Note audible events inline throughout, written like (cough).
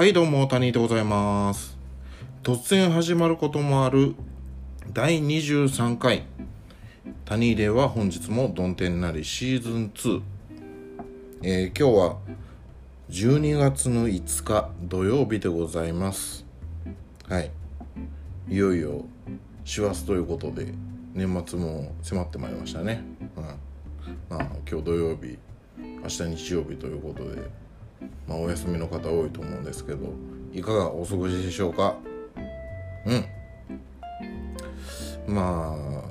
はいどうも谷でございます。突然始まることもある第23回。谷入は本日もどん天なりシーズン2、えー、今日は12月の5日土曜日でございます。はい。いよいよ師走ということで年末も迫ってまいりましたね、うん、まあ今日土曜日明日日曜日ということでまあ、お休みの方多いと思うんですけどいかがお過ごしでしょうか？うん。まあ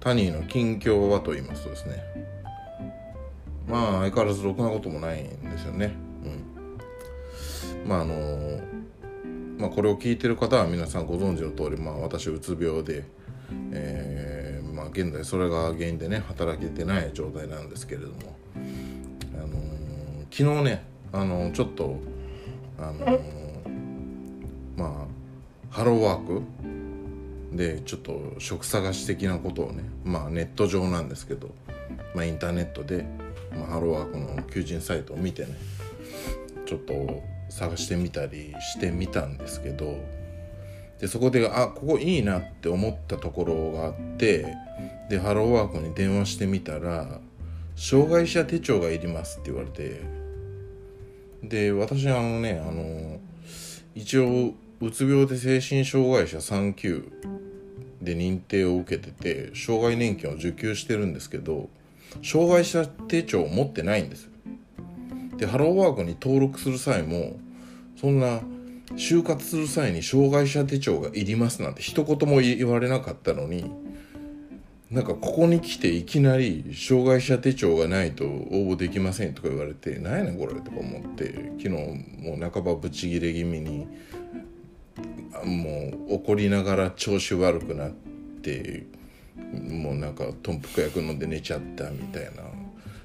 タニーの近況はと言いますとですね。まあ相変わらずろくなこともないんですよね。うん。まああのまあこれを聞いてる方は皆さんご存知の通りまあ私うつ病でえー、まあ現在それが原因でね働けてない状態なんですけれども。昨日ねあのちょっとあのまあハローワーク？でちょっと職探し的なことをねまあネット上なんですけど、まあ、インターネットで、まあ、ハローワークの求人サイトを見てねちょっと探してみたりしてみたんですけどでそこであここいいなって思ったところがあってでハローワークに電話してみたら「障害者手帳がいります」って言われてで私あのねあの一応うつ病で精神障害者3級で認定を受けてて障害年金を受給してるんですけど障害者手帳を持ってないんですよ。でハローワークに登録する際もそんな就活する際に障害者手帳がいりますなんて一言も言われなかったのになんかここに来ていきなり障害者手帳がないと応募できませんとか言われて何やねんこれとか思って昨日もう半ばブチギレ気味にもう怒りながら調子悪くなってもうなんか豚腹薬飲んで寝ちゃったみたいな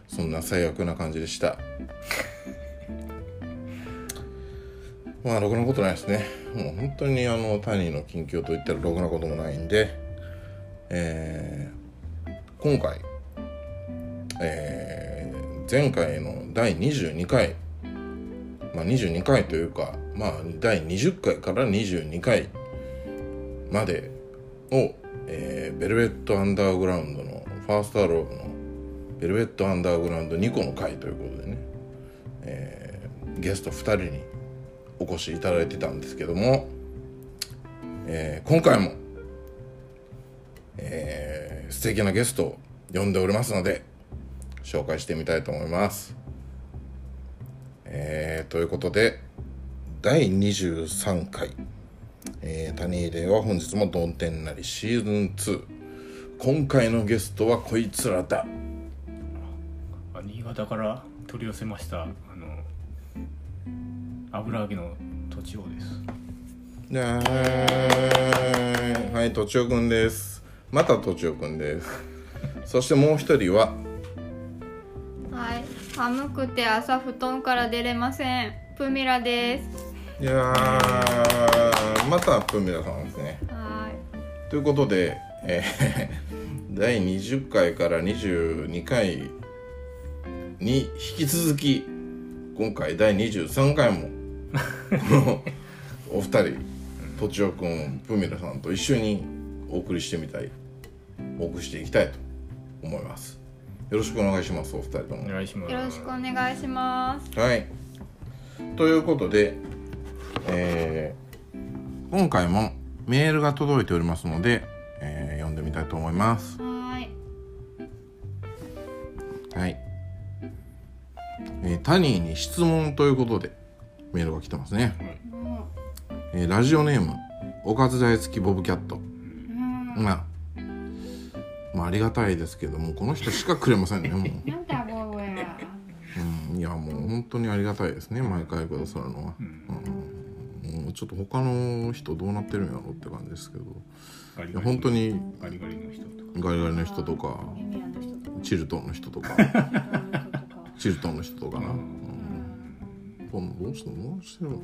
そんな最悪な感じでした。まあろくなことないですね。もう本当にあの谷の近況といったらろくなこともないんでえー、今回、えー、前回の第22回、まあ、22回というか、まあ、第20回から22回までを、えー、ベルベットアンダーグラウンドのファーストアローブのベルベットアンダーグラウンド2個の回ということでね、えー、ゲスト2人にお越しいただいてたんですけども、えー、今回もえー、素敵なゲストを呼んでおりますので紹介してみたいと思います。えー、ということで第23回、えー、谷入れは本日もどん天なりシーズン2今回のゲストはこいつらだ。新潟から取り寄せましたあの油揚げのとちおです。はいとちおくんですまたとちおくんです。そしてもう一人は？はい。寒くて朝布団から出れません。プミラです。いやまたプミラさんですね。はい。ということで、えー、(laughs) 第20回から22回に引き続き今回第23回も (laughs) お二人とちおくんプミラさんと一緒にお送りしてみたい多くしていきたいと思います。よろしくお願いしますお二人とも。お願いします。よろしくお願いします。はい。ということで、えー、今回もメールが届いておりますので、えー、読んでみたいと思います。はい。はい。えー、タニーに質問ということでメールが来てますね、うん、えー、ラジオネームおかず大好きボブキャット、うん、まあまあ、ありがたいですけどもこの人しかくれませんね (laughs) もう。うん、いやもう本当にありがたいですね毎回くださるのは、うん、もうちょっと他の人どうなってるんやろって感じですけど。いや本当にガリガリの人とか。ガリガリの人とかチルトンの人とか。チルトンの人とか (laughs) な、うん、どうしてどうしてるの？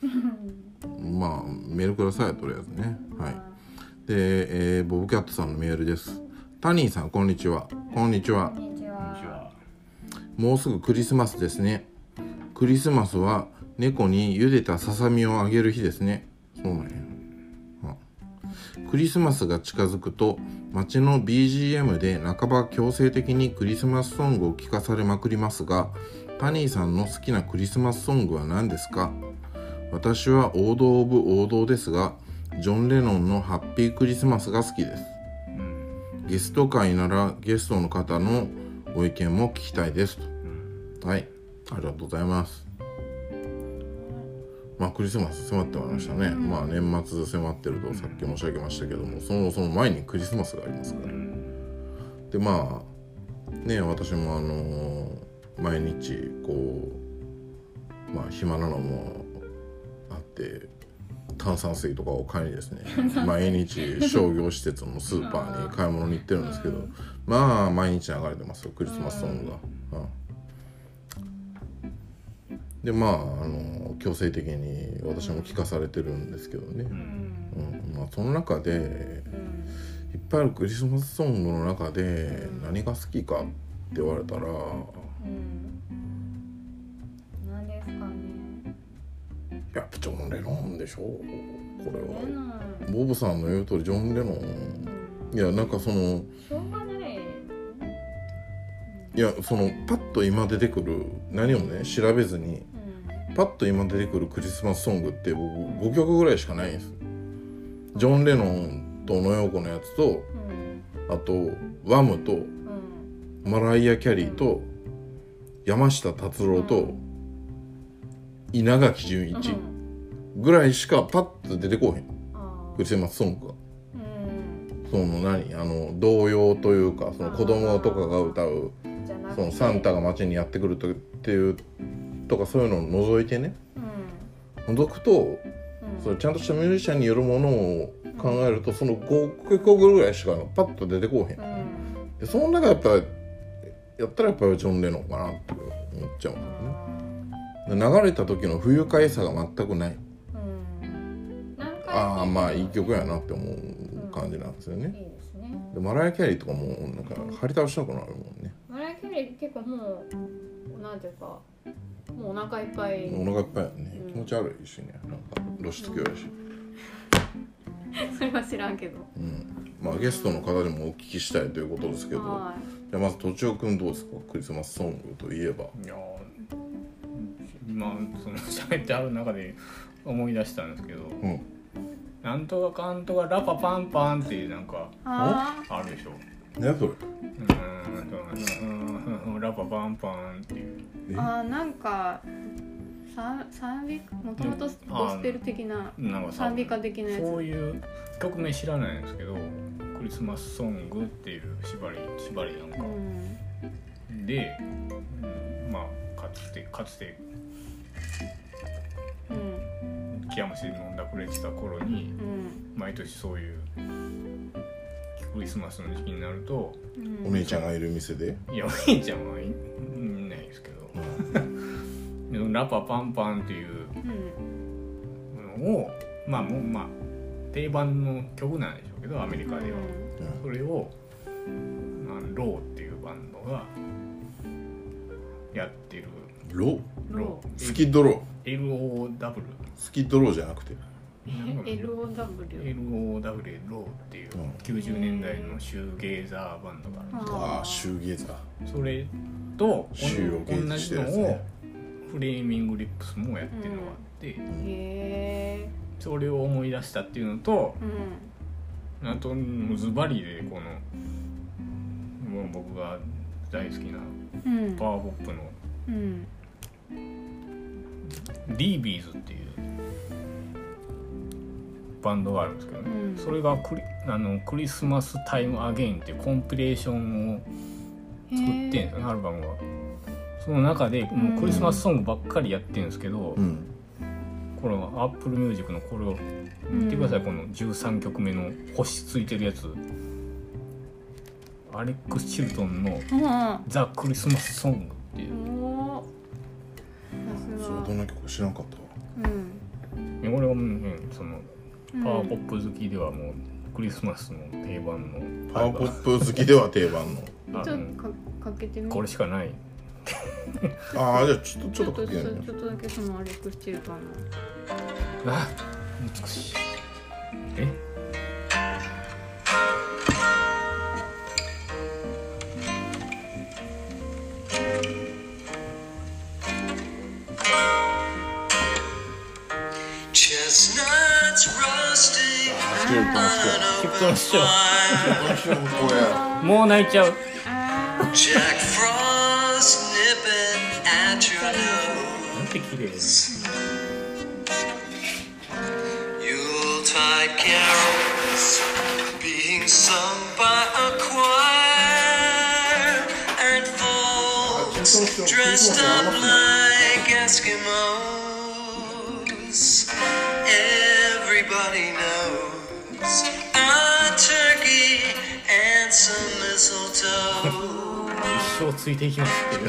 (laughs) まあメールくださいとりあえずね。はい。で、えー、ボブキャットさんのメールですタニーさんこんにちは。こんにちは。もうすぐクリスマスですね。クリスマスは猫に茹でたささみをあげる日ですね。そうなんや。あ。クリスマスが近づくと街の BGM で半ば強制的にクリスマスソングを聴かされまくりますがタニーさんの好きなクリスマスソングは何ですか？私は王道オブ王道ですがジョン・レノンの「ハッピークリスマス」が好きです。うんゲスト会ならゲストの方のご意見も聞きたいですうん。とはい。ありがとうございます。まあクリスマス迫ってまいりましたね、まあ年末迫ってるとさっき申し上げましたけどもそのその前にクリスマスがありますから。うん。でまあね私もあのー毎日こうまあ暇なのもあって炭酸水とかを買いにですね (laughs) 毎日商業施設のスーパーに買い物に行ってるんですけどまあ毎日流れてますよクリスマスソングが。うん。でまああの強制的に私も聞かされてるんですけどね、うん。うん。まあ、その中でいっぱいあるクリスマスソングの中で何が好きかって言われたらうんやっぱジョン・レノンでしょ？これは。ン。ボブさんの言う通りジョン・レノン。いやなんかそのい。いやそのパッと今出てくる何をね調べずにうん。パッと今出てくるクリスマスソングって僕5曲ぐらいしかないんです。ジョン・レノンと野陽子のやつとうん。あとワムとうん。マライア・キャリーと山下達郎と稲垣潤一うん。ぐらいしかパッと出てこうへん。あー。クリスマスソングがうん。その何？あの童謡というかその子供とかが歌うそのサンタが街にやってくるとっていうとかそういうのを除いてね。うん。除くとうん。それちゃんとしたミュージシャンによるものを考えるとその5曲ぐらいしかパッと出てこうへん。うん。でその中やっぱやったらやっぱりジョン・レノンかなって思っちゃうんだよね流れた時の不愉快さが全くない。ーうん。何回ああまあいい曲やなって思う感じなんですよね。いいですね。でマライア・キャリーとかもなんか張り倒したくなるもんね。マライア・キャリー結構もうなんていうかもうお腹いっぱい。お腹いっぱいやね。うん。持ち悪いしね。なんか露出狂やし、(laughs) それは知らんけど。うん、まあゲストの方にもお聞きしたいということですけど。はじゃあまずとちおくんどうですか？クリスマスソングといえば。いやー今その喋ってある中で思い出したんですけど、うん。なんとかかんとかラパパンパンっていうなんかいああるでしょ。何それ？うーんうんラパパンパンっていうえーあーなんかもともとゴスペル的な賛美歌的なやつそういう曲名知らないんですけどクリスマスソングっていう縛り縛りなんかうんで、うんまあかつてかつて木山市で飲んだくれてた頃にうん。毎年そういうクリスマスの時期になるとうん。お姉ちゃんがいる店で、いやお兄ちゃんはいいないですけど。(laughs) ラパパンパンっていううん。のをまあもうまあ定番の曲なんでしょうけどアメリカでは、それを、まあ、 Low っていうバンドがやってる。 Low？Low Skid Row LOW Skid Row じゃなくて。LOW LOW Low っていううん。90年代のシューゲイザーバンドがあるんですああシューゲイザー。それと同じのをFlaming Lips もやってるのがあって、へえそれを思い出したっていうのとうんあとズバリでこの僕が大好きなうん。パワーポップのうん dB's っていうバンドがあるんですけどね、うん。それがクリあの Christmas Time Again っていうコンピレーションを作ってんですよねアルバムがその中でもうクリスマスソングばっかりやってるんですけど、うん。これは Apple Music のこれを見てください、この13曲目の星ついてるやつ。アレックス・チルトンのうん「 The Christmas Song」っていうそれどんな曲か知らんかったわ。うん。俺はもう、ね、そのうんパワーポップ好きではもうクリスマスの定番の。パワーポップ好きでは定番の。あちょっとかかけてみこれしかない。ああじゃあちょっとちちょっとちょっとだけそのアレックス・チルトンの。あ美しい。え？しキプトン師匠ようこうやもう泣いちゃう Jack Frost nipping at your なんて綺麗 nose. Yuletide carols being sung by a choir and folks dressed up like Eskimos. ついていきますっていう。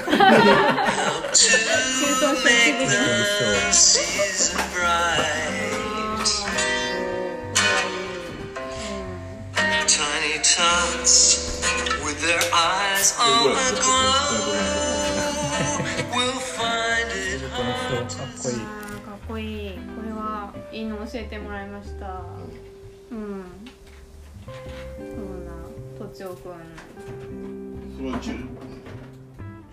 教えてもらいました。うん。そうな、とちおくん。そうじゅ。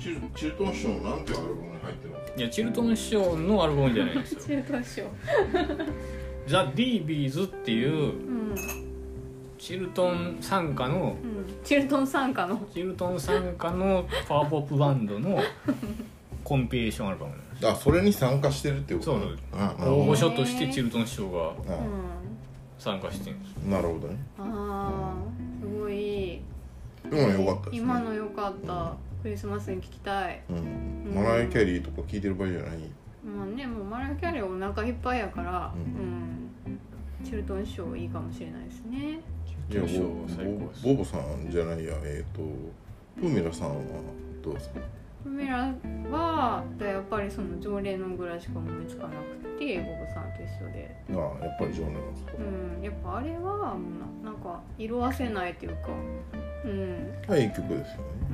チルチルトン師匠のなんてアルバムに入ってるのいやチルトン師匠のアルバムじゃないですよ。チルトン師匠ザ・ディービーズっていううん。チルトン傘下のうん。チルトン傘下の。チルトン傘下のパワーポップバンドのコンピレーションアルバムなんですあそれに参加してるっていうこと？そうあなるほど。大御所としてチルトン師匠があうん参加してるんですなるほどねあーすごい。今の良かったですね。今の良かったクリスマスに聞きたい。うん。マライア・キャリーとか聞いてる場合じゃない？まあねもうマライア・キャリーお腹いっぱいやからううん、チルトン師匠いいかもしれないですね。じゃあボボボさんじゃないや。えっ、とプーミラさんはどうですか？フミラはやっぱりその常連のぐらいしか思いつかなくてボブさんと一緒で。ああやっぱりジョン・レノンですか。うん。やっぱあれはもうななんか色あせないっていうか。うん。はいいい曲ですよね。う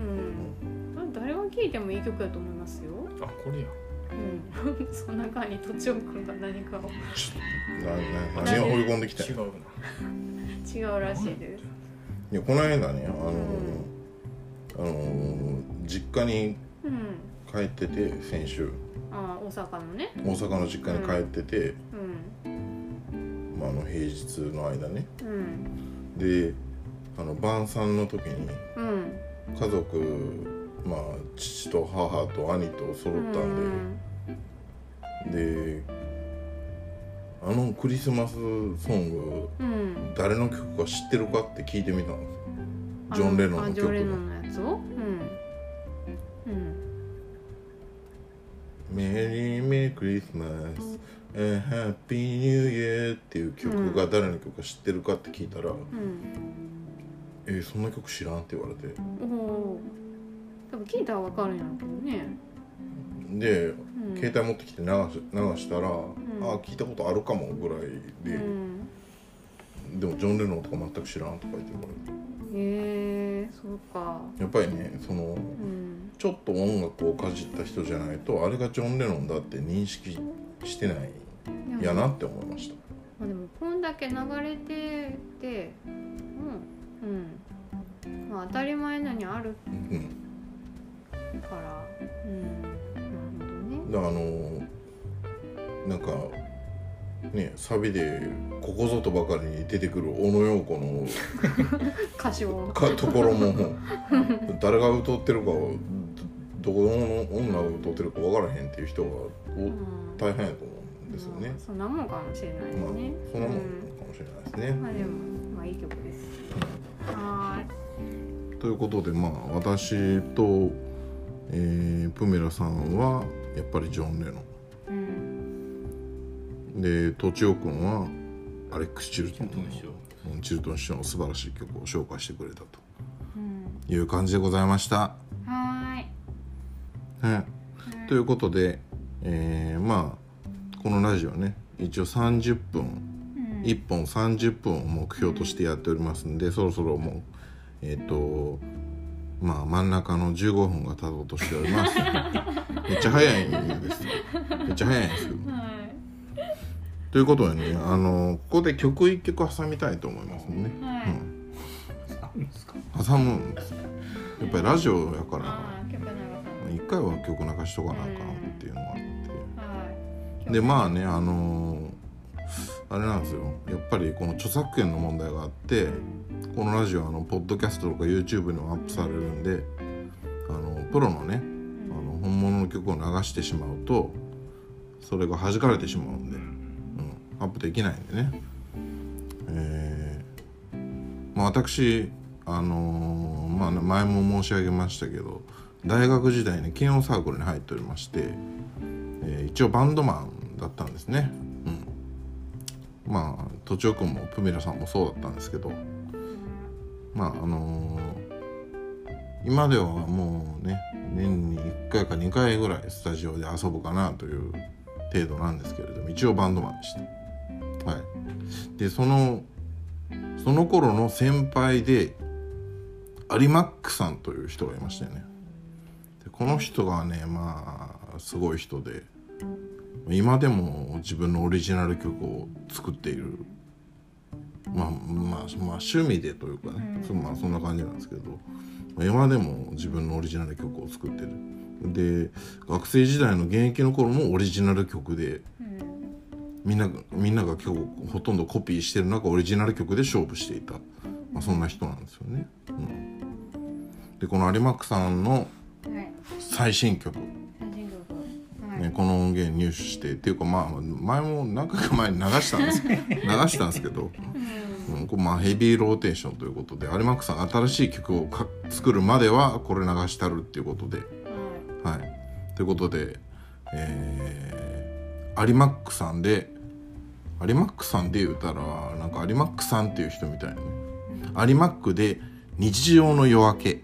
ん誰が聴いてもいい曲だと思いますよ。あこれや。うん。(laughs) その中にとちおくんが何かを。なな何を放り込んできたんや違うな。違うらしいです。いやこの間ねあのーあのー実家にうん帰ってて先週。ああ大阪のね。大阪の実家に帰ってて、うん。まあ、あの平日の間ね。うん。であの晩餐の時にうん。家族まあ父と母と兄と揃ったんで、であのクリスマスソングうん。誰の曲か知ってるかって聞いてみたんですよ。ジョン・レノンの曲ンのやつを？うん。うん「メリーメリークリスマス」「and Happy New Year」っていう曲が誰の曲か知ってるかって聞いたら「うん。えーそんな曲知らん?」って言われて多分聞いたらわかるんやろうけどね。でうん。携帯持ってきて流し流したら「ん。あ聞いたことあるかも」ぐらいで、うん。でもジョン・レノンとか全く知らんとか言って言われてへえそうか。やっぱりねそのうん。ちょっと音楽をかじった人じゃないとあれがジョン・レノンだって認識してないやなって思いました。まあでもこんだけ流れててうんうん。まあ当たり前のにある。うんから。うん。なるほどねだからあのなんかねサビでここぞとばかりに出てくる小野陽子の (laughs) 歌唱。かところも誰が歌ってるかをどどこの女が歌ってるか分からへんっていう人が大変やと思うんですよね。まあ、そんなもんかもしれないですまあね、そんなもんかうもしれないですね。ん、まあでもまあいい曲です。はということでまあ私と、えープメラさんはやっぱりジョン・レノーいうん。ンでとちおくんはアレックス・チルトンチルトン師匠うんチルトン師匠の素晴らしい曲を紹介してくれたと。うん。いう感じでございました。はーいはい、ということで、えーまあこのラジオね一応30分うん。1本30分を目標としてやっておりますんでそろそろもうえっ、とまあ真ん中の15分が経とうとしております。(laughs) めっちゃ早いんですよ。めっちゃ早いんですけど。はい。ということでねあのここで曲一曲挟みたいと思いますね、はい。あるんですか？うん、挟むんですよ。やっぱりラジオやから。一回は曲流しとかなあかんっていうのがあって。はい。でまあねあのーあれなんですよ。やっぱりこの著作権の問題があってこのラジオあのポッドキャストとか YouTube にもアップされるんであのプロのねあの本物の曲を流してしまうとそれが弾かれてしまうんで、うん、アップできないんでね。えーまあ私あのーまあ前も申し上げましたけど大学時代に軽音サークルに入っておりまして、えー一応バンドマンだったんですね。まあとちおくんもプミラさんもそうだったんですけどまああのー今ではもうね年に1回か2回ぐらいスタジオで遊ぶかなという程度なんですけれども一応バンドマンでした。はい、でそのその頃の先輩でアリマックさんという人がいましたよね。でこの人がねまあすごい人で今でも自分のオリジナル曲を作っている。まあまあまあ趣味でというかね、そまあそんな感じなんですけど。まあ今でも自分のオリジナル曲を作ってる。で学生時代の現役の頃もオリジナル曲でみんながみんなが今日ほとんどコピーしてる中オリジナル曲で勝負していた、まあ、そんな人なんですよね。うん、でこの有馬区さんのはい。最新曲、ね、この音源入手してっていうかまあ前も何回か前に流したんです (laughs) 流したんですけど、うんこうまあ、ヘビーローテーションということで有馬区さん新しい曲をか作るまではこれ流したるっていうことで。はいはい。ということで、えー、アリマックさんで、アリマックさんで言うたら、なんかアリマックさんっていう人みたいなね。アリマックで日常の夜明け。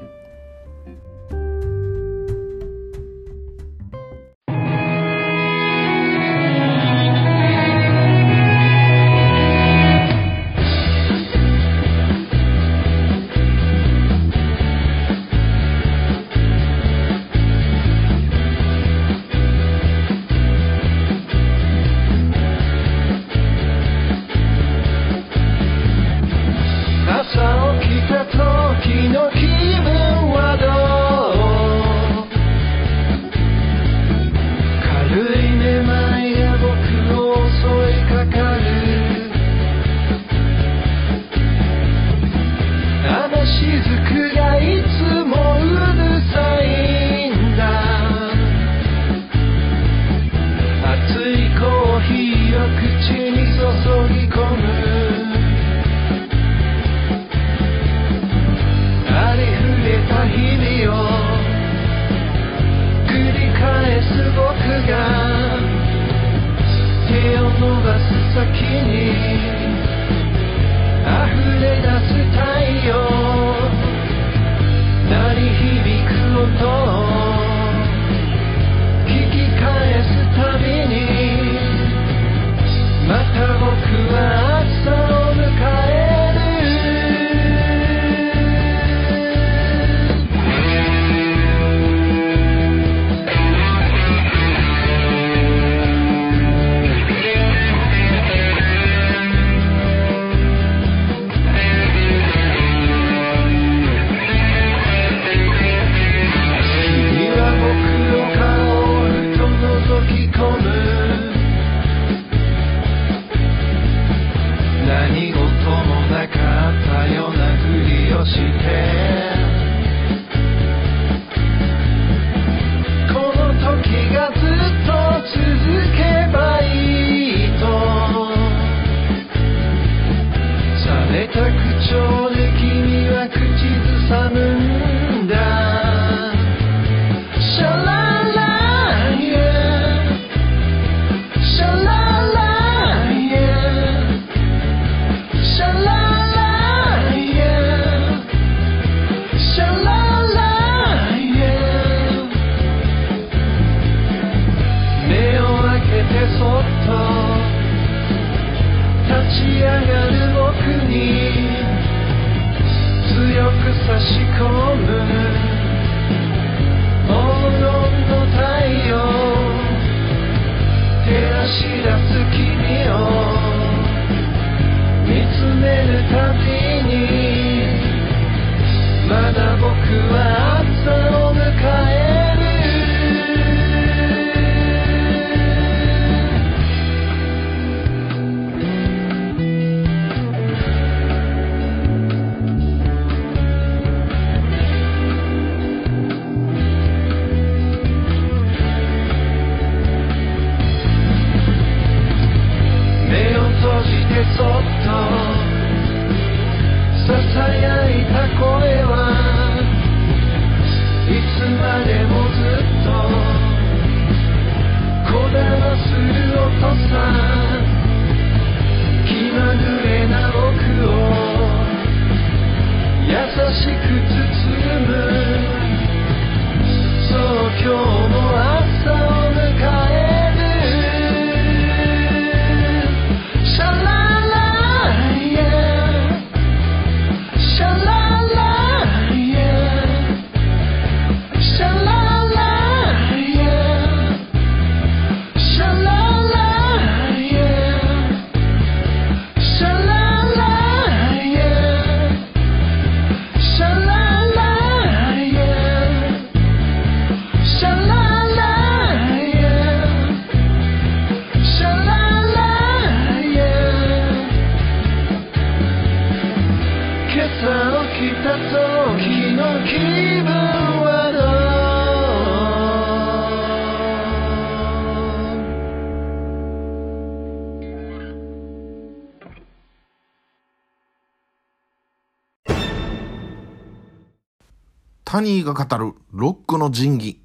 僕に強く差し込む黄金の太陽照らし出す君を見つめるたびにまだ僕は朝を気まぐれな僕を優しく包む。そう今日も朝を迎えタニーが語るロックの神器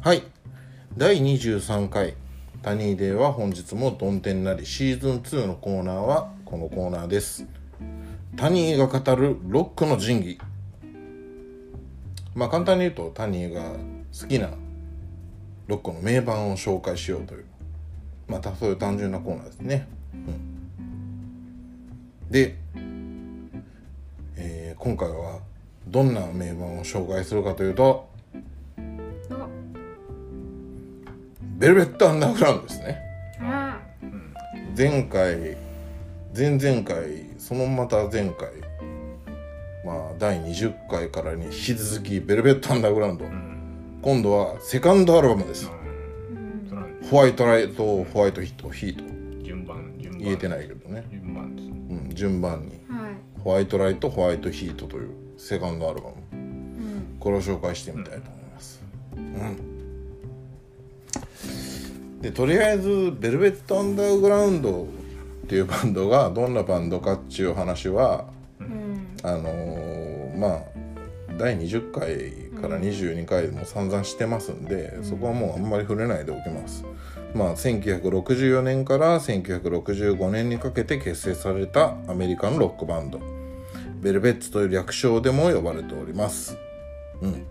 はい。第23回。タニーデーは本日もどん天なり。シーズン2のコーナーはこのコーナーです。タニーが語るロックの神器まあ簡単に言うとタニーが好きなロックの名盤を紹介しようという。まあそういう単純なコーナーですね、うん。で、今回はどんな名盤を紹介するかというとあベルベットアンダーグラウンドですね。あ前回前々回そのまた前回まあ第20回からに引き続きベルベットアンダーグラウンド、今度はセカンドアルバムです、そのホワイトライトホワイトヒットヒート。順番言えてないけどね、順番ですうん、順番に。はいホワイトライトホワイトヒートというセカンドアルバム。うん。これを紹介してみたいと思います、うん、でとりあえずベルベットアンダーグラウンドっていうバンドがどんなバンドかっていう話はうん。あのーまあ第20回から22回でも散々してますんで、そこはもうあんまり触れないでおきます。まあ1964年から1965年にかけて結成されたアメリカのロックバンド。ベルベッツという略称でも呼ばれております。うん。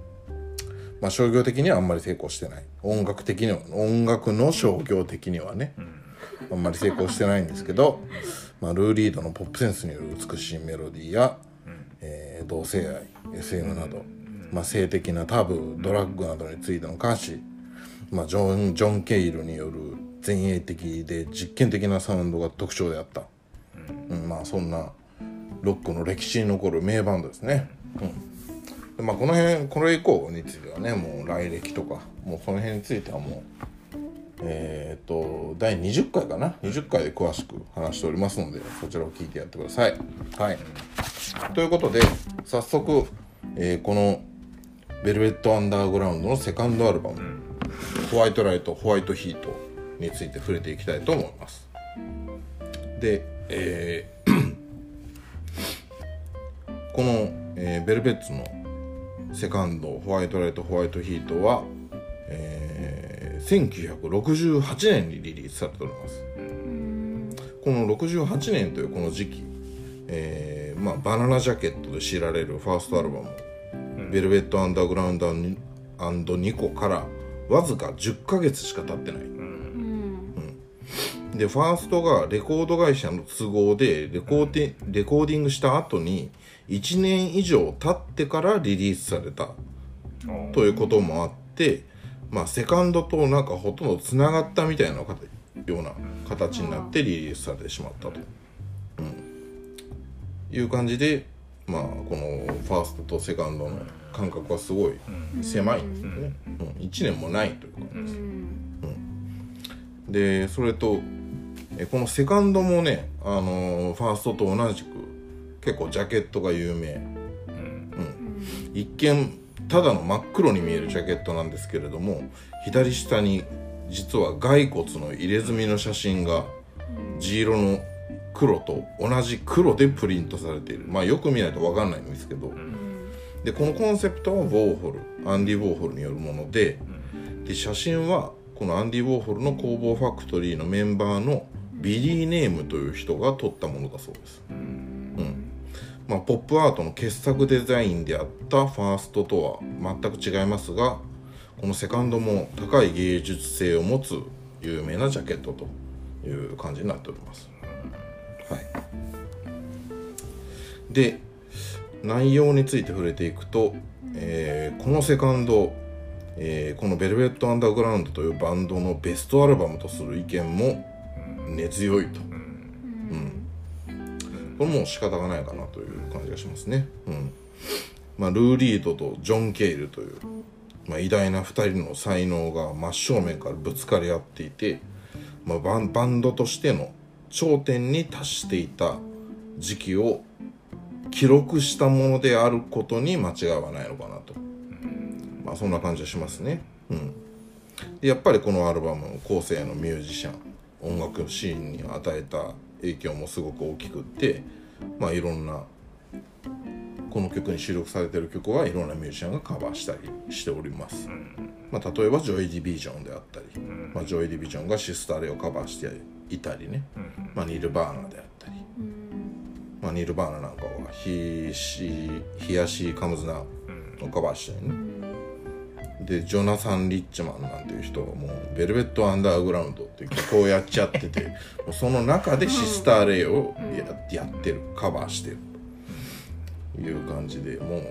まあ商業的にはあんまり成功してない。音楽的には音楽の商業的にはね、あんまり成功してないんですけど、まあ、ルー・リードのポップセンスによる美しいメロディーや、えー同性愛 SM など、まあ、性的なタブドラッグなどについての歌詞、まあ、ジョンジョン・ケイルによる前衛的で実験的なサウンドが特徴であった、うん。まあそんなロックの歴史に残る名バンドですね、うん。でまあ、この辺これ以降についてはねもう来歴とかもうその辺についてはもうえー、と第20回かな？20回で詳しく話しておりますのでそちらを聞いてやってください。はい、ということで早速、えーこの「ベルベット・アンダーグラウンド」のセカンドアルバム「ホワイトライト・ホワイトヒート」について触れていきたいと思います。で、えーこの、えーベルベッツのセカンド「ホワイトライト・ホワイトヒートは」えー1968年にリリースされておりますこの68年というこの時期、えーまあ、バナナジャケットで知られるファーストアルバム「ベルベット・アンダーグラウンドニコ」からわずか10ヶ月しか経ってない。でファーストがレコード会社の都合でレコーディレコーディングした後に1年以上経ってからリリースされた。ということもあってまあセカンドとなんかほとんどつながったみたいなような形になってリリースされてしまったと、うん、いう感じでまあこのファーストとセカンドの間隔はすごい狭いんですよね、うん。1年もないというかでそれとえこのセカンドもね、あのーファーストと同じく結構ジャケットが有名、うん。一見ただの真っ黒に見えるジャケットなんですけれども左下に実は骸骨の入れ墨の写真が地色の黒と同じ黒でプリントされている。まあよく見ないと分かんないんですけど、でこのコンセプトはウォーホルアンディ・ウォーホルによるもので,、で写真はこのアンディ・ウォーホルの工房ファクトリーのメンバーのビリー・ネームという人が撮ったものだそうです、うん。まあ、ポップアートの傑作デザインであったファーストとは全く違いますがこのセカンドも高い芸術性を持つ有名なジャケットという感じになっております、はい、で内容について触れていくと、えーこのセカンド、えーこの「ベルベット・アンダーグラウンド」というバンドのベストアルバムとする意見も根強いと、うん。これもう仕方がないかなという感じがしますね、うん。まあ、ルー・リードとジョン・ケイルという、まあ、偉大な2人の才能が真正面からぶつかり合っていて、まあ、バンバンドとしての頂点に達していた時期を記録したものであることに間違いはないのかなと、まあそんな感じがしますね。うん。でやっぱりこのアルバム後世のミュージシャン音楽シーンに与えた影響もすごく大きくってまあいろんなこの曲に収録されてる曲はいろんなミュージシャンがカバーしたりしております、まあ、例えば Joy Division であったり、まあ、 Joy Division が Sister Ray をカバーしていたりね、まあ、 Nirvana であったり、まあ、 Nirvana なんかは Here She Comes Now をカバーしたりね、でジョナサン・リッチマンなんていう人はもう「 Velvet Underground」っていう曲をやっちゃってて (laughs) その中で Sister Ray をや,、やってるカバーしてる。という感じでもう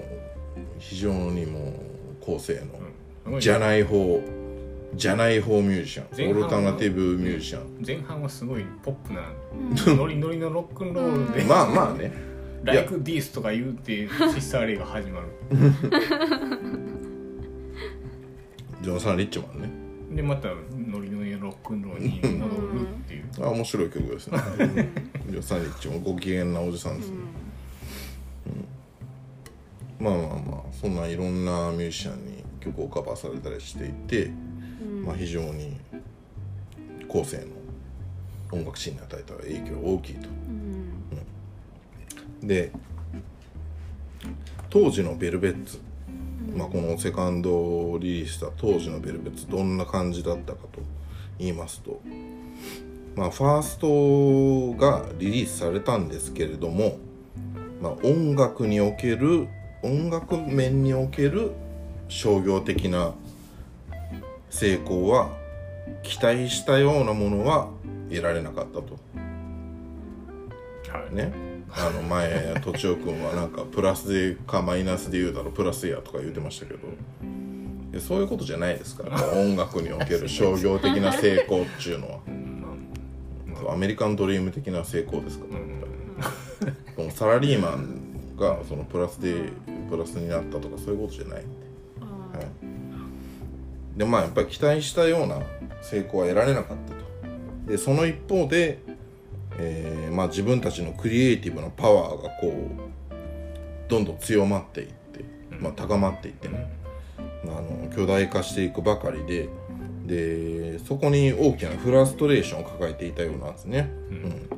非常にもう高性能、じゃない方じゃない方ミュージシャンオルタナティブミュージシャン。前半はすごいポップなノリノリのロックンロールでまあまあね「Like This」とか言うてシスターレイが始まる。(laughs) ジョナサン・リッチマンね。でまたノリノリのロックンロールに戻るっていう。あ面白い曲ですね。ジョナサン・リッチもご機嫌なおじさんです。ね、うん。まあまあまあそんないろんなミュージシャンに曲をカバーされたりしていて、まあ非常に後世の音楽シーンに与えた影響が大きいと、うん。で当時のベルベッツ、まあ、このセカンドをリリースした当時のベルベッツどんな感じだったかと言いますとまあファーストがリリースされたんですけれども、まあ、音楽における音楽面における商業的な成功は期待したようなものは得られなかったと。はい。ね。あの前とちおくんはなんか (laughs) プラスでかマイナスで言うたらプラスやとか言ってましたけど。そういうことじゃないですから (laughs) 音楽における商業的な成功っていうのは。(laughs) アメリカンドリーム的な成功ですから、サラリーマンがそのプラスでプラスになったとかそういうことじゃない、でまあやっぱり期待したような成功は得られなかったと。でその一方で、えーまあ、自分たちのクリエイティブなパワーがこうどんどん強まっていって、まあ、高まっていってね、あの巨大化していくばかりででそこに大きなフラストレーションを抱えていたようなんですね、うん。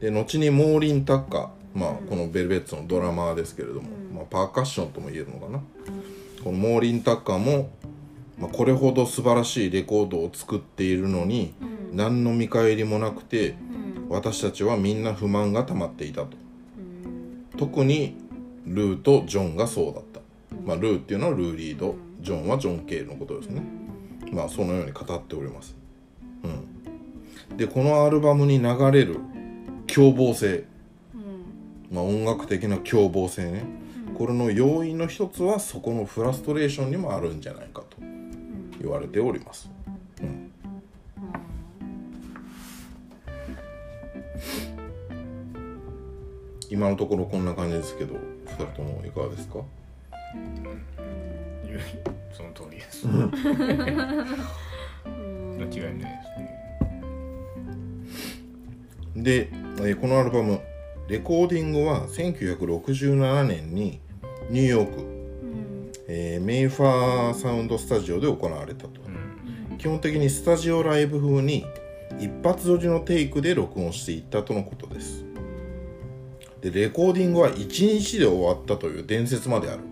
で後にモーリン・タッカー、まあ、このベルベッツのドラマーですけれども、まあ、パーカッションとも言えるのかな、このモーリン・タッカーも、まあ、これほど素晴らしいレコードを作っているのに、何の見返りもなくて、私たちはみんな不満が溜まっていたと、特にルーとジョンがそうだった、まあ、ルーっていうのはルー・リードジョンはジョン・ケールのことですね、まあそのように語っております、うん、でこのアルバムに流れる凶暴性、まあ、音楽的な凶暴性ね、これの要因の一つはそこのフラストレーションにもあるんじゃないかと言われております、うん。今のところこんな感じですけど2人ともいかがですか？その通りです。間違いないですね。で、えーこのアルバムレコーディングは1967年にニューヨーク、えーメイファーサウンドスタジオで行われたと、基本的にスタジオライブ風に一発撮りのテイクで録音していったとのことです。でレコーディングは1日で終わったという伝説まである。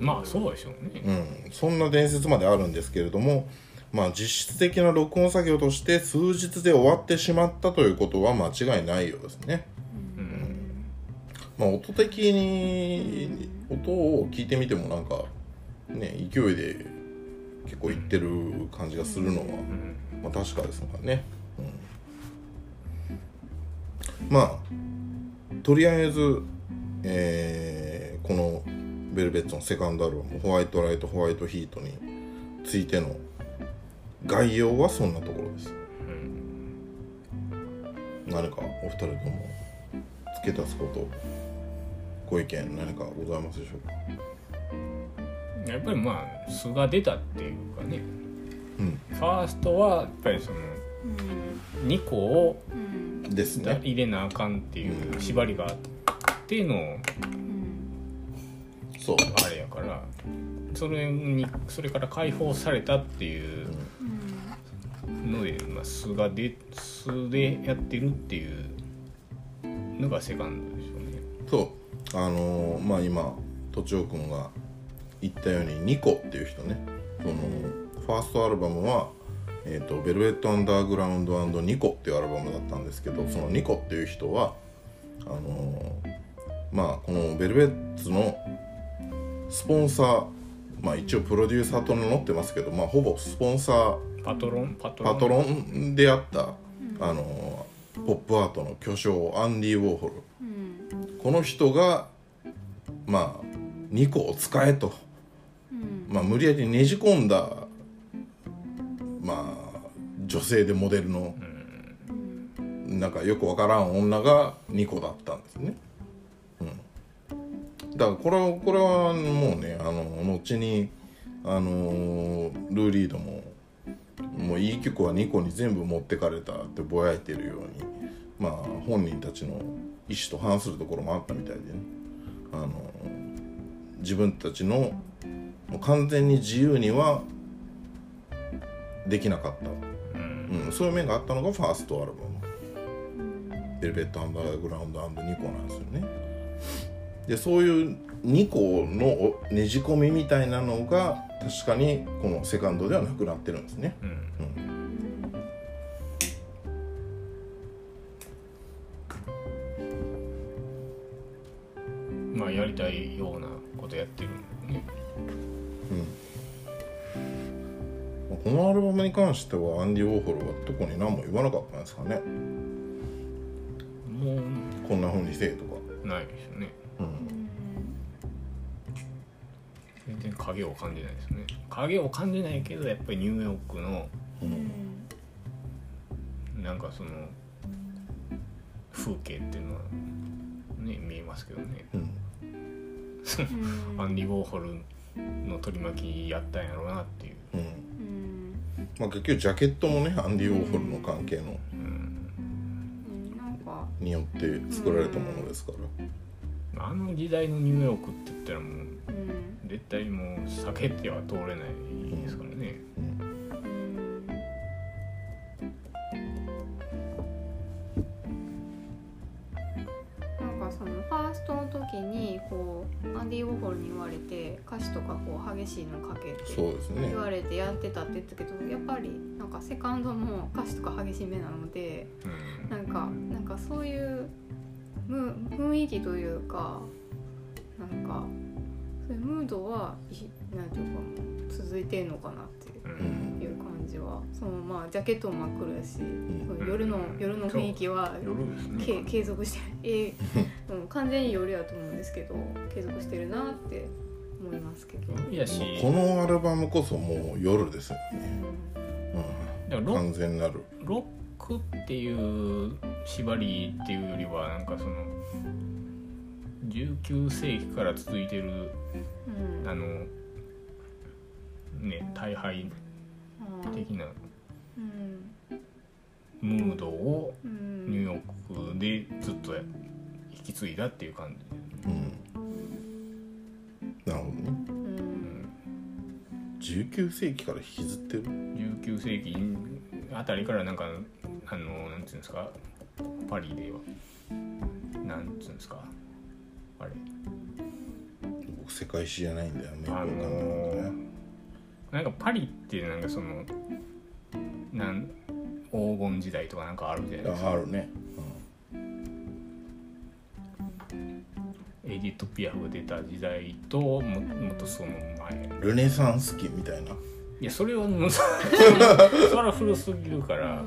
まあそうでしょうね、うん、そんな伝説まであるんですけれども、まあ、実質的な録音作業として数日で終わってしまったということは間違いないようですね。うん。まあ、音的に音を聞いてみてもなんかね勢いで結構いってる感じがするのは、まあ、確かですからね。うん、まあとりあえず、えーこのベルベッツのセカンドアルバム「ホワイトライトホワイトヒート」についての概要はそんなところです、何かお二人とも付け足すことご意見何かございますでしょうか？やっぱりまあ素が出たっていうかね。うん。ファーストはやっぱりその2個をですね。入れなあかんっていう縛りがあってのそう。あれやからそれにそれから解放されたっていうので、まあ、素が出素でやってるっていうのがセカンドでしょうね。そう。あのーまあ今とちおくんが言ったようにニコっていう人ね。そのファーストアルバムは「えー、とベルベット・アンダーグラウンドニコ」っていうアルバムだったんですけどそのニコっていう人はあのーまあこのベルベッツのスポンサーまあ一応プロデューサーと名乗ってますけどまあほぼスポンサーパトロン？パトロン？パトロンであった、あのポップアートの巨匠アンディ・ウォーホルうん。この人がまあ2個を使えと、うんまあ、無理やりねじ込んだまあ女性でモデルのなんかよくわからん女が2個だったんですね。うん、だからこれはこれはもうねあの後にあのルー・リードももういい曲は2個に全部持ってかれたってぼやいてるようにまあ本人たちの意思と反するところもあったみたいでね。あの自分たちのもう完全に自由にはできなかった、うん。うん、そういう面があったのがファーストアルバム「ベルベット・アンダーグラウンドニコ」なんですよね。でそういう2個のねじ込みみたいなのが確かにこのセカンドではなくなってるんですね、うん。うん。まあやりたいようなことやってるんねこのアルバムに関してはアンディ・ウォーホルは特に何も言わなかったんですかね。もこんな風にせえとか、うないですよね。うん、全然影を感じないですね。影を感じないけどやっぱりニューヨークのなんかその風景っていうのはね見えますけどね。うん。(laughs) アンディ・ウォーホルの取り巻きやったんやろうなっていう、うんうんまあ結局ジャケットもねアンディ・ウォーホルの関係のによって作られたものですから、あの時代のニューヨークって言ったらもううん。絶対もう避けては通れないですからね、うんこう激しいのかけて言われてやってたって言ったけどやっぱりなんかセカンドも歌詞とか激しめなのでうん。なんかなんかそういうむ雰囲気というかなんかそういうムードはいなんていうか続いてんのかなってううん。んいう感じは。そのまあジャケットも真っ黒やし、ん。その夜の夜の雰囲気はね。け継続してえーうん、完全に夜やと思うんですけど継続してるなって思いますけど、いやし。このアルバムこそもう夜ですよね、うん、完全なる。ロックっていう縛りっていうよりはなんかその19世紀から続いてるうん。あのね大敗的なうん。ムードをうん。ニューヨークでずっとや引き継いだっていう感じ。うん19世紀から引きずってる？19世紀あたりからなんかあのなんていうんですか？パリでは。なんていうんですか？あれ。僕世界史じゃないんだよねあのんだよね。なんかパリってなんかそのなん黄金時代とかなんかあるじゃないですかああるね、エディット・ピアフが出た時代とももっとそのルネサンス期みたいな。いやそれは (laughs) それは古すぎるから、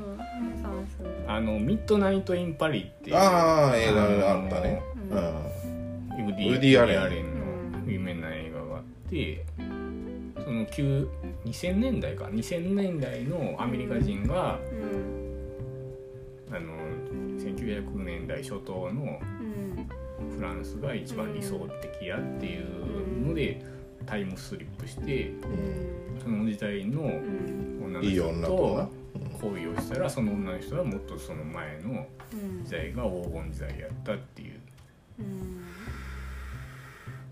あのミッドナイト・イン・パリっていうああ映画あったね。ううん。ん、ウデウディアレン。アレンの有名な映画があってその旧2000年代か。2000年代のアメリカ人がうん。あの1900年代初頭のうん。フランスが一番理想的やっていうのでタイムスリップしてうん。その時代のうん。女の人と恋をしたらその女の人はもっとその前のうん。時代が黄金時代やったっていう。うん。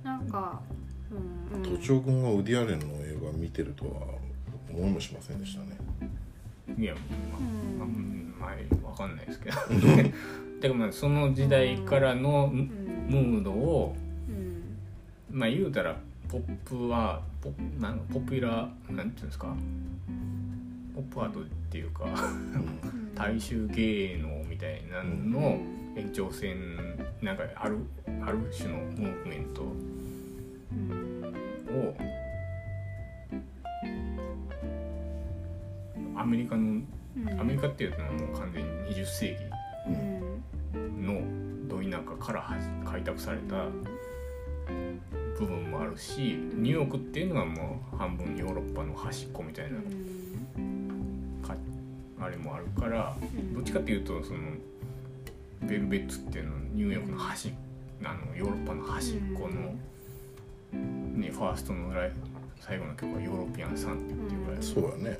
なんかうん。うん都庁君がウディアレンの映画見てるとは思いもしませんでしたね。いやうん。まあ、まあ、わかんないですけど。(laughs) でもまあその時代からのうん。ムードをうん。まあ言うたらポップはポなんポピュラーなんていうんですか？ポップアートっていうか大衆芸能みたいなのの延長線なんかあるある種のムーブメントうんをアメリカのうん。アメリカっていうのはもう完全に20世紀うん。のど田舎からは開拓された部分もあるしニューヨークっていうのはもう半分ヨーロッパの端っこみたいなかあれもあるからどっちかっていうとそのベルベッツっていうのはニューヨークの端あのヨーロッパの端っこの、ね、ファーストのライ最後の曲は「ヨーロピアンサン」っていうぐら。いそうやね。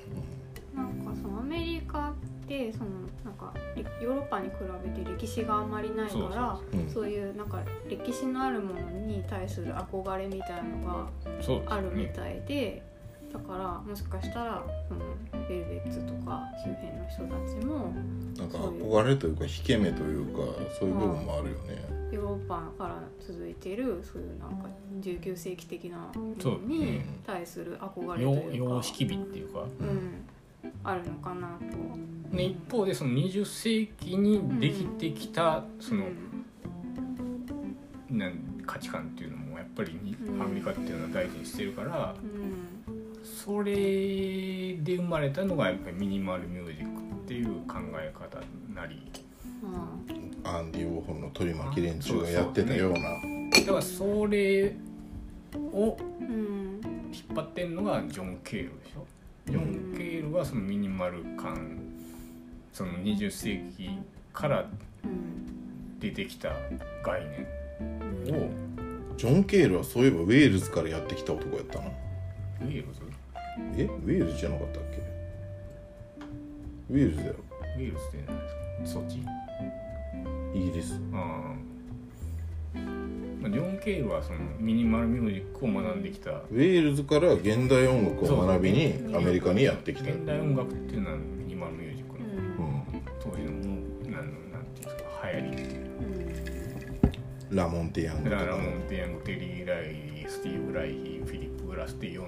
なんかそのアメリカってそのなんかヨーロッパに比べて歴史があんまりないからそういうなんか歴史のあるものに対する憧れみたいなのがあるみねたいでだからもしかしたらそのベルベッツとか周辺の人たちもなんか憧れというか引け目というかそういう部分もあるよね。ヨーロッパから続いてるそういうなんか19世紀的なものにうん。対する憧れと様いうか。様式美っていうか。うん、あるのかなと。ね、一方でその20世紀にできてきたその、なん価値観っていうのもやっぱりにうん。アメリカっていうのは大事にしてるからうん。それで生まれたのがやっぱりミニマルミュージックっていう考え方なり。うん。アンディ・ウォーホルの取り巻き連中がやってたような。だからそれをうん。引っ張ってんのがジョン・ケールでしょジョン・ケールはそのミニマル感その20世紀からうん出てきた概念をジョン・ケールはそういえばウェールズからやってきた男やったな。ウェールズ？え？ウェールズじゃなかったっけ？ウェールズだよウェールズって何ですか？そっちイギリス。ああジョン・ケールはそのミニマルミュージックを学んできた。ウェールズから現代音楽を学びにアメリカにやってきた。現代音楽っていうのはミニマルミュージックうのん。当時のもうなんなんていうんですか流行り。うんラモンテ・ヤングとか。だからモンテヤングテリー・ライリースティーブ・ライヒーフィリップ・グラスって 4,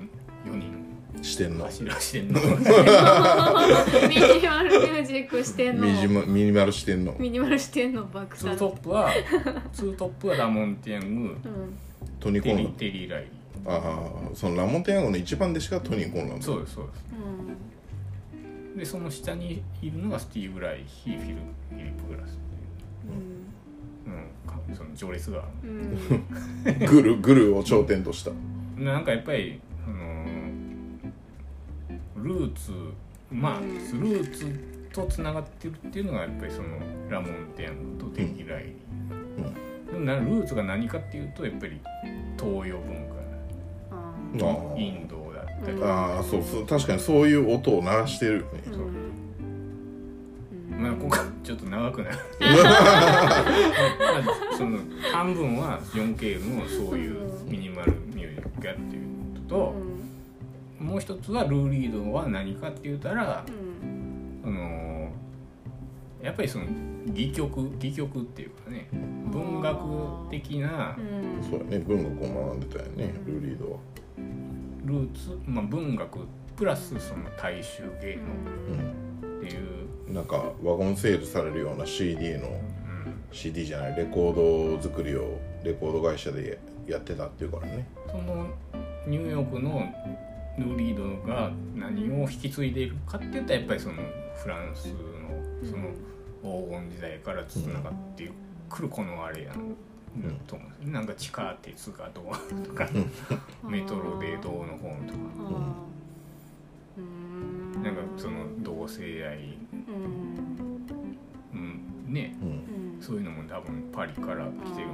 4人してんの。柱してんの。(laughs) ミニマルミュージックしてんの。ミジマミニマルしてんの。ミニマルしてんの爆ツー散トップはツートップはラモンテヤング。うんトニー・コテリー・ンランテリー・ライリああそのラモンテ・ヤングの一番弟子がトニー・コンランーそうですそうです。うんでその下にいるのがスティーブ・ライヒーフィルフィリップ・グラスっていう、うん、かその序列がうん。(laughs) グルグルを頂点とした。なんかやっぱり、あのールーツまあ、うん。ルーツとつながってるっていうのがやっぱりそのラモンテヤングとテキライリー、でもなルーツが何かっていうとやっぱり東洋文化。インドだったり、うんああそうそう確かにそういう音を鳴らしてるよね。ーそううん。まあここちょっと長くなる。(laughs) まあその半分は 4K のそういうミニマルミュージックやっていうことと、もう一つはルー・リードは何かって言ったら、うん。あのーやっぱりその戯曲戯曲っていうかね文学的なうん。そうやね文学を学んでたよねルーリードは。ルーツ、まあ、文学プラスその大衆芸能っていう、うんなんかワゴンセールされるような CD のうん。CD じゃないレコード作りをレコード会社でやってたっていうからね。そのニューヨークのルー・リードが何を引き継いでいるかっていったらやっぱりそのフランスのその黄金時代からつながってくるこのあれやん、と思うんですなんか地下鉄がどうとか (laughs) メトロでどうの方とか。なんかその同性愛、うん。うん、ね。うん。うんそういうのも多分パリから来てる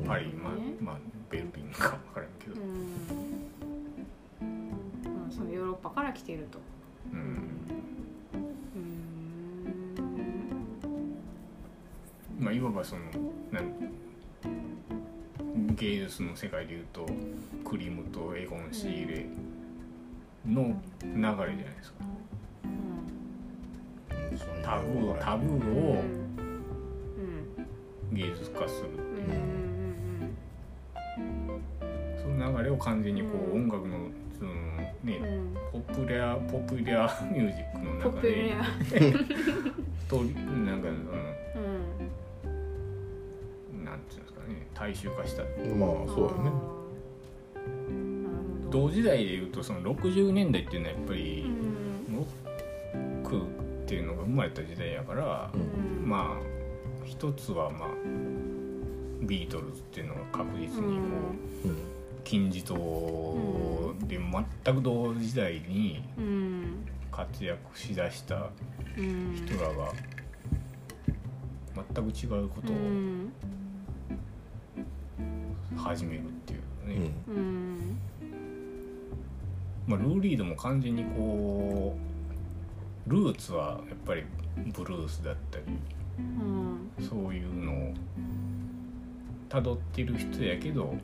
うん。パリまあまあベルリンか分からんけどそのヨーロッパから来ていると。うん。うん。まあいわばその芸術の世界でいうとクリムとエゴン・シーレの流れじゃないですか。タブータブーうん。を芸術化するう。ん。流れを完全にこう、うん。音楽のそのね、うんポップレアポップレアミュージックの中で。ポップレアとなんか、うん。うん、なんていうんですかね。大衆化した。まあそうだね。同時代でいうとその60年代っていうのはやっぱうりん。ロックっていうのが生まれた時代やから、うん。まあ一つはまあビートルズっていうのが確実にこう、うんうん金字塔で全く同時代にうん活躍しだしたうん人らが全く違うことうをん始めるっていうね、うんうんまあ、ルー・リードも完全にこうルーツはやっぱりブルースだったりうん。そういうのを辿ってる人やけど、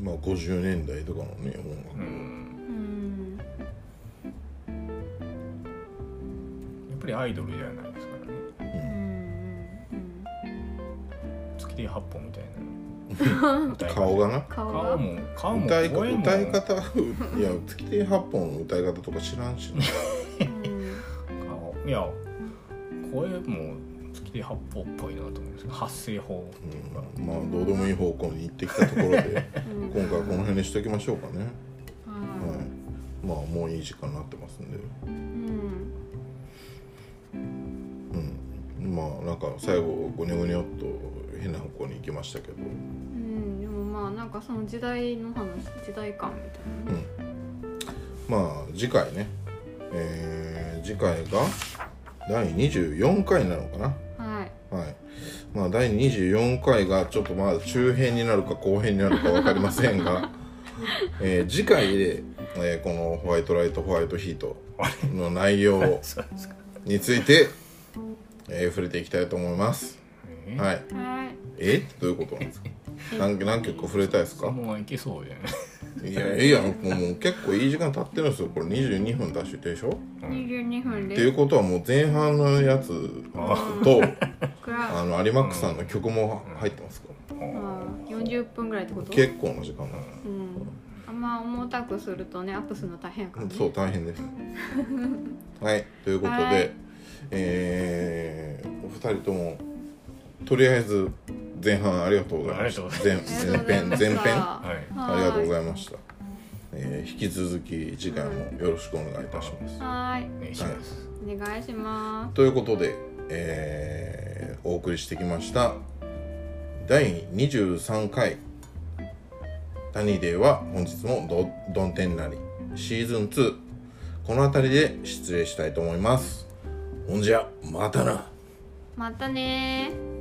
まあ50年代とかのね音う楽、ん、うん。やっぱりアイドルじゃないですからね。うん。月亭八本みたいな。(laughs) 顔がな。顔も顔も歌い方いや月亭八本の歌い方とか知らんしな。(laughs) いや声も月亭八本っぽいなと思うんです。けど発声法っていうか、うん。まあどうでもいい方向に行ってきたところでうん (laughs) 今回はこの辺にしときましょうかね、ははい、まあもういい時間になってますんで。いうん。うん。まあなんか最後ゴニョゴニョっと変な方向に行きましたけど。うん。でもまあなんかその時代の話時代感みたいなね。まあ次回ね。えー次回が第24回なのかなまあ第24回がちょっとまだ中編になるか後編になるか分かりませんが、(laughs) えー次回で、えーこのホワイトライトホワイトヒートの内容 (laughs) について、えー触れていきたいと思います。えはい。はい。え？どういうことなんですか？何何曲触れたいですか？そのままいけそうじゃない？いやいやもうもう結構いい時間経ってるんですよ。これ22分出してでしょ22分でっていうことはもう前半のやつとあの有馬区さんの曲も入ってますから。あー40分ぐらいってこと？結構な時間だうん。あんま重たくするとねアップするの大変やからね。そう大変です。(laughs) はいということで、はいえーお二人ともとりあえず前半ありがとうございました。前編前編？はい。ありがとうごいざいました、えー引き続き次回もよろしくお願いいたします、はい。お願い。します、お願いしまということで、えーお送りしてきました。第23回「タニーデー」は本日もど「どん天なり」シーズン2この辺りで失礼したいと思います。ほんじゃまたな。すまたねー